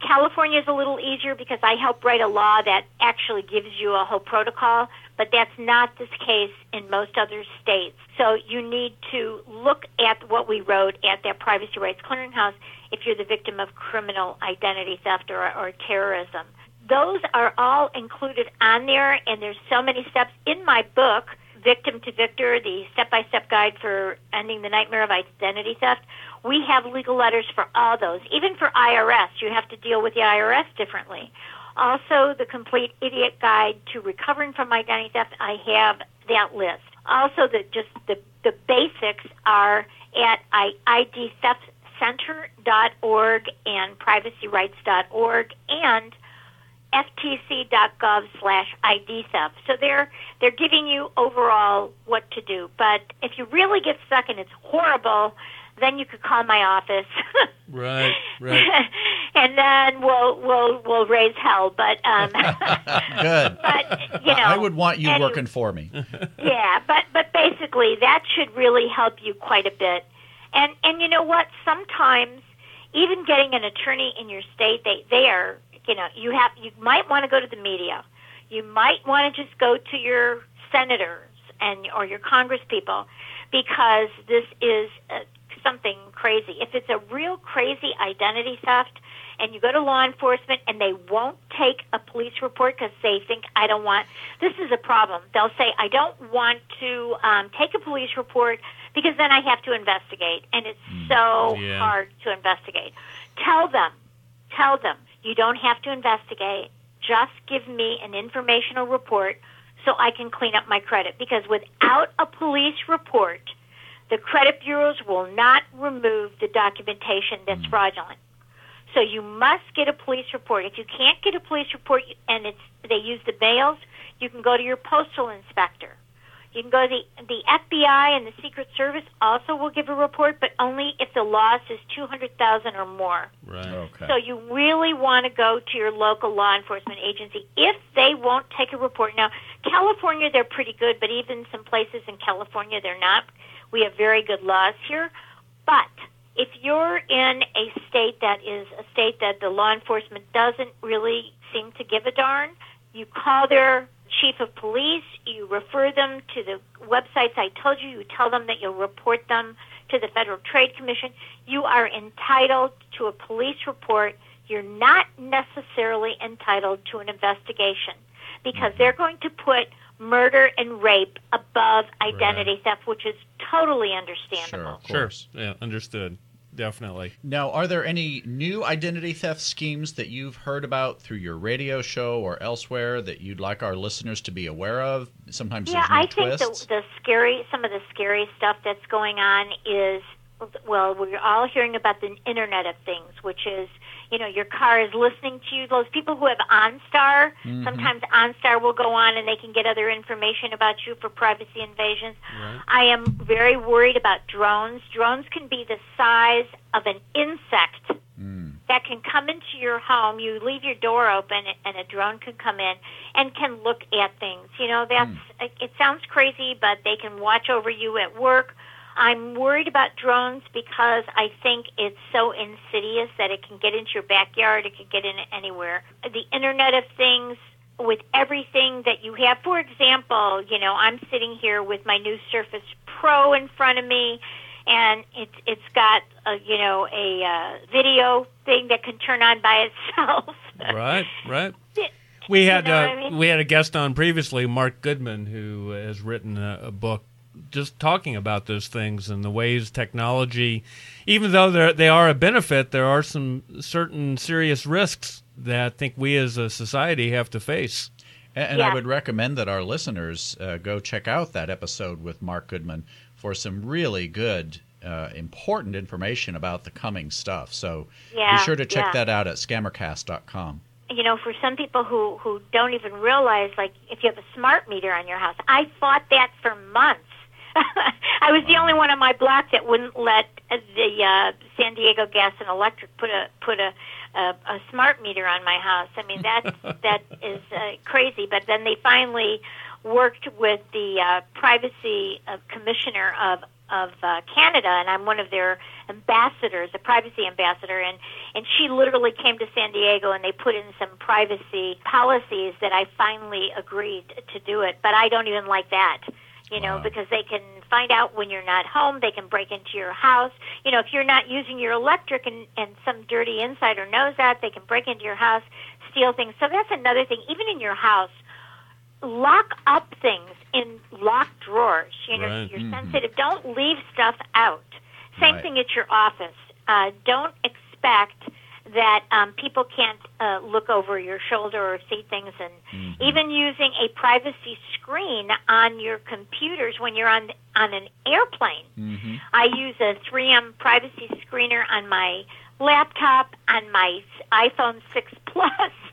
California is a little easier because I help write a law that actually gives you a whole protocol, but that's not the case in most other states. So you need to look at what we wrote at that Privacy Rights Clearinghouse if you're the victim of criminal identity theft or, or terrorism. Those are all included on there, and there's so many steps in my book. Victim to Victor, the step by step guide for ending the nightmare of identity theft. We have legal letters for all those. Even for IRS, you have to deal with the IRS differently. Also, the complete idiot guide to recovering from identity theft, I have that list. Also, the just the, the basics are at idtheftcenter.org and privacyrights.org and ftc.gov slash ID theft. So they're they're giving you overall what to do. But if you really get stuck and it's horrible, then you could call my office. [LAUGHS] Right, right. [LAUGHS] and then we'll we'll we'll raise hell. But um [LAUGHS] Good. but you know I would want you any- working for me. yeah, but but basically that should really help you quite a bit. And and you know what? Sometimes even getting an attorney in your state, they they are you know you have you might want to go to the media. You might want to just go to your senators and or your congresspeople because this is uh, something crazy. If it's a real crazy identity theft and you go to law enforcement and they won't take a police report because they think I don't want this is a problem. They'll say I don't want to um, take a police report because then I have to investigate and it's so Yeah. hard to investigate. Tell them, tell them you don't have to investigate. Just give me an informational report so I can clean up my credit because without a police report, the credit bureaus will not remove the documentation that's mm. fraudulent. So you must get a police report. If you can't get a police report and it's they use the mails, you can go to your postal inspector. You can go to the the FBI and the Secret Service also will give a report, but only if the loss is two hundred thousand or more. Right. Okay. So you really want to go to your local law enforcement agency if they won't take a report. Now, California, they're pretty good, but even some places in California, they're not. We have very good laws here. But if you're in a state that is a state that the law enforcement doesn't really seem to give a darn, you call their chief of police, you refer them to the websites I told you, you tell them that you'll report them to the Federal Trade Commission. You are entitled to a police report. You're not necessarily entitled to an investigation because they're going to put murder and rape above identity theft, which is totally understandable. Sure. Yeah, understood. Definitely. Now, are there any new identity theft schemes that you've heard about through your radio show or elsewhere that you'd like our listeners to be aware of? Sometimes Yeah, there's new I think twists. the, the scary, some of the scary stuff that's going on is, well, we're all hearing about the Internet of Things, which is, you know, your car is listening to you. Those people who have OnStar, Mhm. sometimes OnStar will go on and they can get other information about you for privacy invasions. Right. I am very worried about drones. Drones can be the size of an insect that can come into your home. You leave your door open, and a drone can come in and can look at things. You know, that's it, it sounds crazy, but they can watch over you at work. I'm worried about drones because I think it's so insidious that it can get into your backyard. It can get in anywhere. The Internet of Things. with everything that you have. For example, you know, I'm sitting here with my new Surface Pro in front of me, and it's it's got a, you know a uh, video thing that can turn on by [LAUGHS] itself. right, right. [LAUGHS] We had you know uh, I mean? we had a guest on previously, Marc Goodman, who has written a, a book just talking about those things and the ways technology, even though they they are a benefit, there are some certain serious risks that I think we as a society have to face. And, and I would recommend that our listeners uh, go check out that episode with Marc Goodman for some really good, uh, important information about the coming stuff. So Yeah, be sure to check yeah. that out at scammercast.com. you know, for some people who who don't even realize, like, if you have a smart meter on your house, I fought that for months. I was the only one on my block that wouldn't let the uh, San Diego Gas and Electric put a put a a, a smart meter on my house. I mean, that [LAUGHS] that is uh, crazy. But then they finally worked with the uh, privacy uh, commissioner of of uh, Canada, and I'm one of their ambassadors, a privacy ambassador, and and she literally came to San Diego, and they put in some privacy policies that I finally agreed to do it. But I don't even like that, you know, because they can find out when you're not home, they can break into your house. You know, if you're not using your electric, and and some dirty insider knows that, they can break into your house, steal things. So that's another thing. Even in your house, lock up things in locked drawers. You know, Right. you're Mhm. sensitive. Don't leave stuff out. Same Right. thing at your office. Uh, don't expect that um, people can't uh, look over your shoulder or see things, and even using a privacy screen on your computers when you're on on an airplane. Mm-hmm. I use a 3M privacy screener on my laptop, on my iPhone 6 Plus.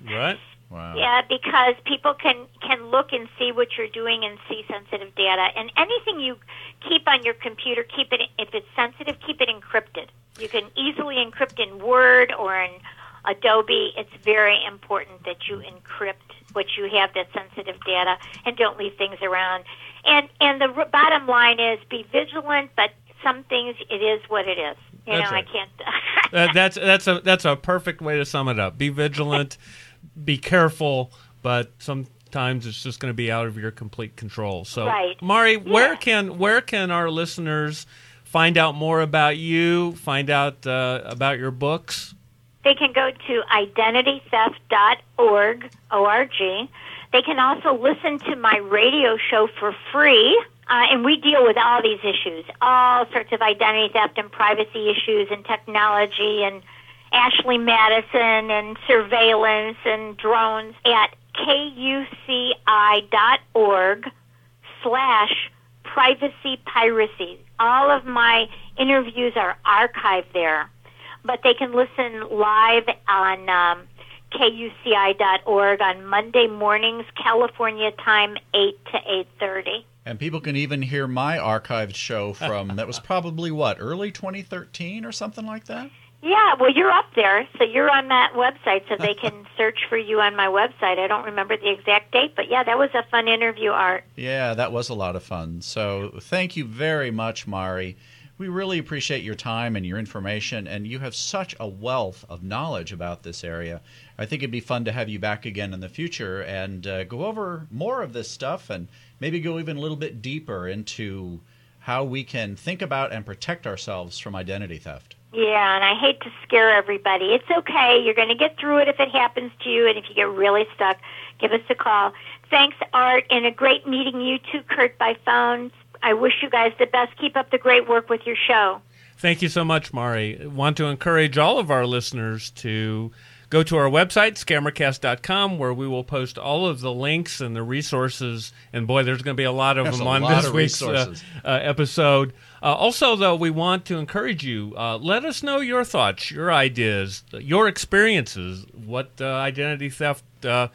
Right. Wow. Yeah, because people can can look and see what you're doing and see sensitive data. And anything you keep on your computer, keep it if it's sensitive, keep it encrypted. You can easily encrypt in Word or in Adobe. It's very important that you encrypt what you have that sensitive data and don't leave things around. And and the r- bottom line is be vigilant, but some things it is what it is. You That's know, right. I can't. Uh, that's that's a that's a perfect way to sum it up. Be vigilant, [LAUGHS] be careful, but sometimes it's just going to be out of your complete control. So, Right. Mari, where can where can our listeners find out more about you? Find out uh, about your books. They can go to identitytheft.org, O-R-G. They can also listen to my radio show for free. Uh, and we deal with all these issues, all sorts of identity theft and privacy issues and technology and Ashley Madison and surveillance and drones at kuci.org slash privacy piracy. All of my interviews are archived there, but they can listen live on um, kuci.org on Monday mornings, California time, 8 to 8.30. And people can even hear my archived show from that was probably what early 2013 or something like that. Yeah, well, you're up there, so you're on that website, so they can [LAUGHS] search for you on my website. I don't remember the exact date, but yeah, that was a fun interview, Art. Yeah, that was a lot of fun. So thank you very much, Mari. We really appreciate your time and your information, and you have such a wealth of knowledge about this area. I think it'd be fun to have you back again in the future and uh, go over more of this stuff and maybe go even a little bit deeper into how we can think about and protect ourselves from identity theft. Yeah, and I hate to scare everybody. It's okay. You're going to get through it if it happens to you, and if you get really stuck, give us a call. Thanks, Art, and a great meeting you too, Curt, by phone. I wish you guys the best. Keep up the great work with your show. Thank you so much, Mari. Want to encourage all of our listeners to go to our website, scammercast.com, where we will post all of the links and the resources. And boy, there's going to be a lot of There's them on this week's uh, uh, episode. Uh, also, though, we want to encourage you. Uh, let us know your thoughts, your ideas, your experiences, what uh, identity theft uh,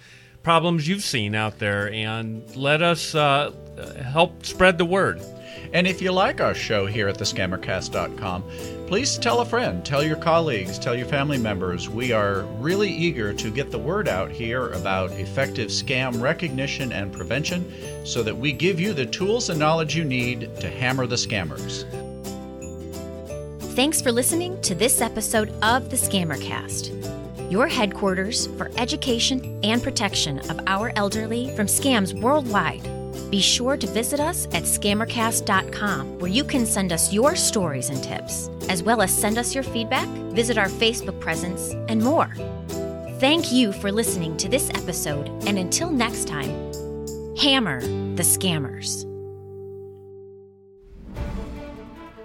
problems you've seen out there, and let us uh, help spread the word. And if you like our show here at thescammercast.com, please tell a friend, tell your colleagues, tell your family members. We are really eager to get the word out here about effective scam recognition and prevention so that we give you the tools and knowledge you need to hammer the scammers. Thanks for listening to this episode of the Scammercast. Your headquarters for education and protection of our elderly from scams worldwide. Be sure to visit us at scammercast.com where you can send us your stories and tips, as well as send us your feedback, visit our Facebook presence, and more. Thank you for listening to this episode, and until next time, hammer the scammers.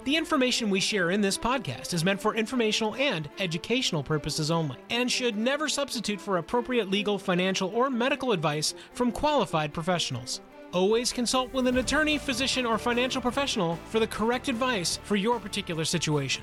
The information we share in this podcast is meant for informational and educational purposes only and should never substitute for appropriate legal, financial, or medical advice from qualified professionals. Always consult with an attorney, physician, or financial professional for the correct advice for your particular situation.